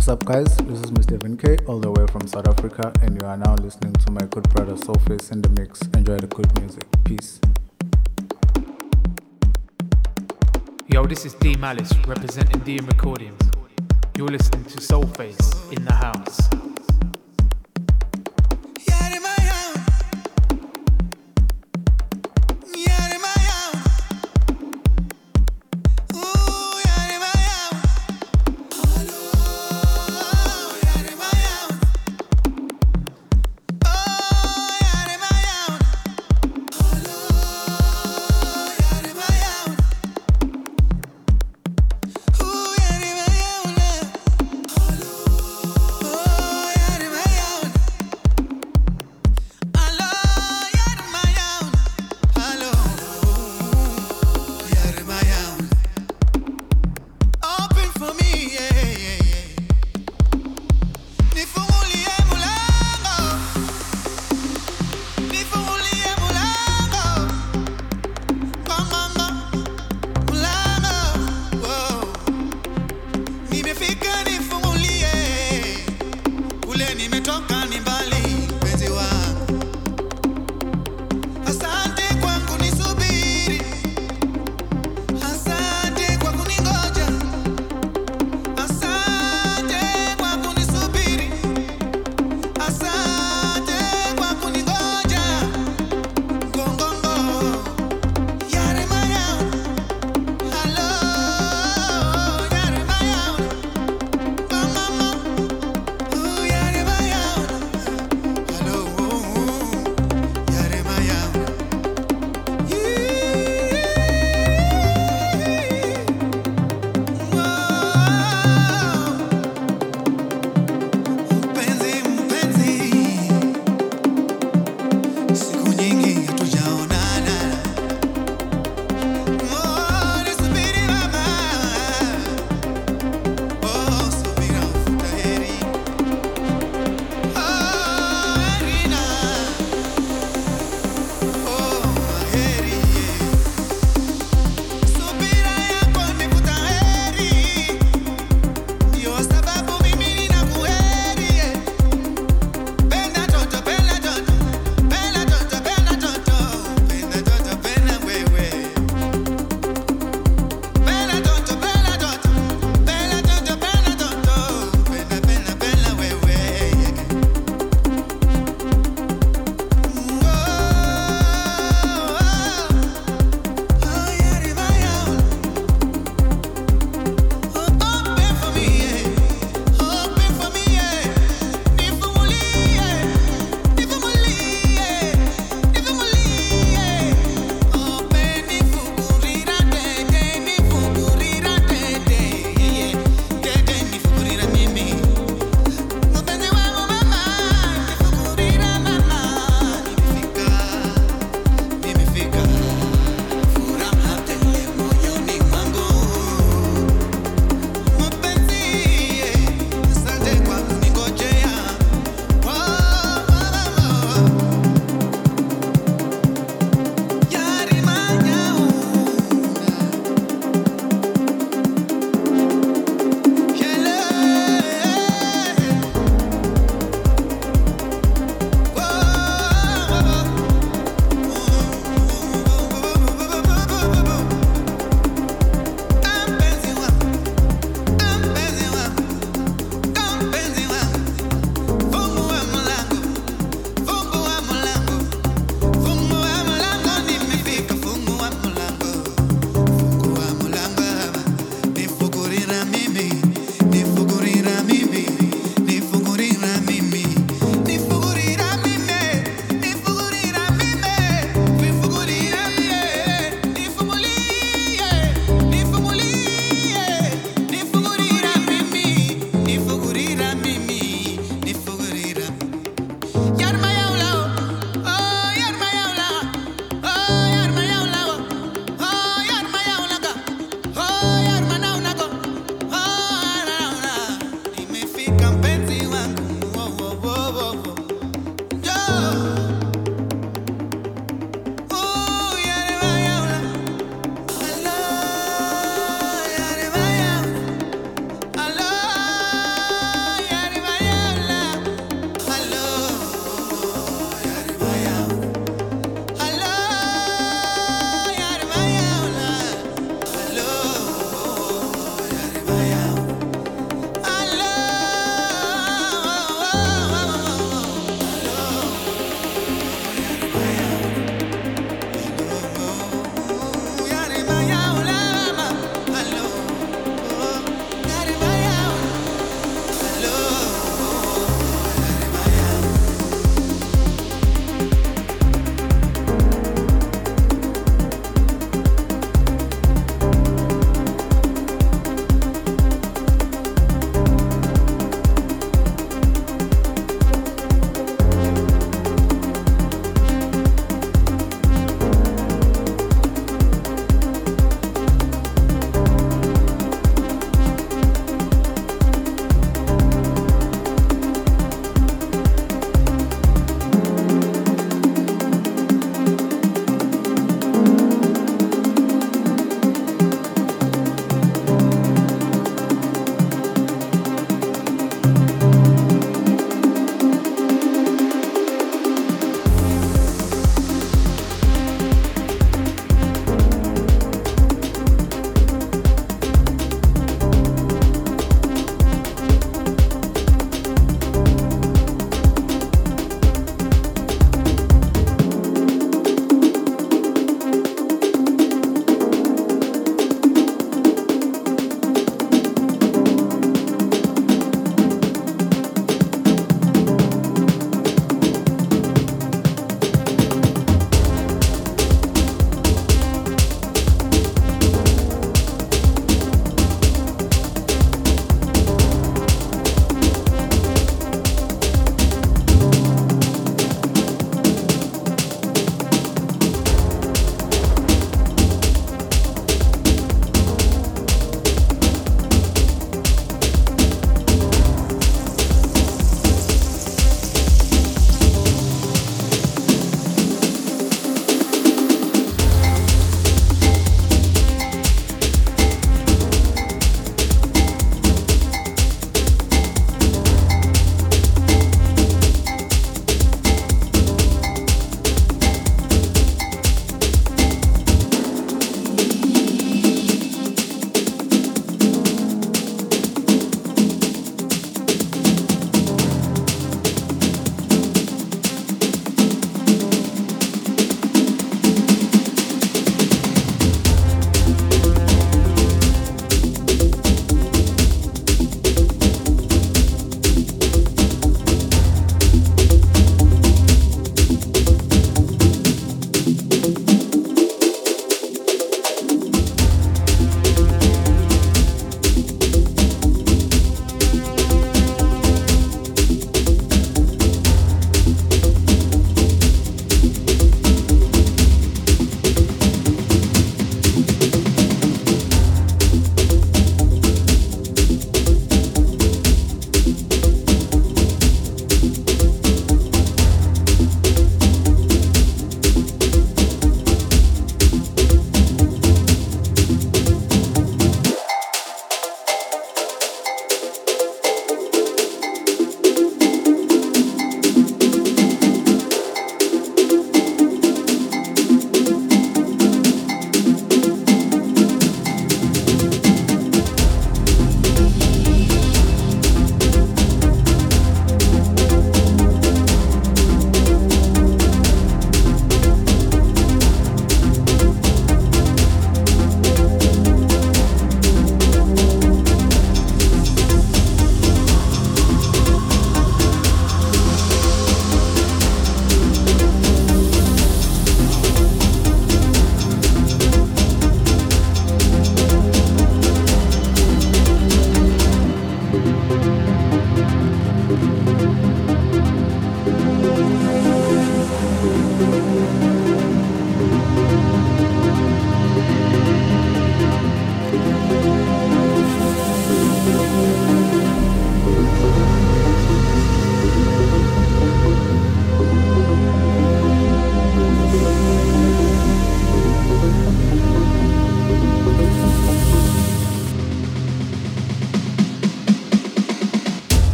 What's up, guys? This is Mr. Devin K, all the way from South Africa, and you are now listening to my good brother Soulface in the mix. Enjoy the good music. Peace. Yo, this is D Malice representing DM Recordings. You're listening to Soulface in the house.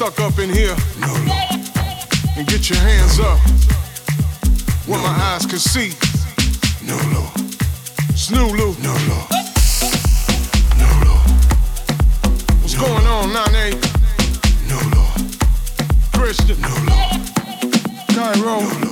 stuck up in here. No, no. And get your hands up where no, my eyes can see. No, no. It's new, Lou. No, no. No, no. What's going on, Nane? No, no. Christian. No, no. Cairo. No, no.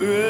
Öl.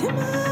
Fatima.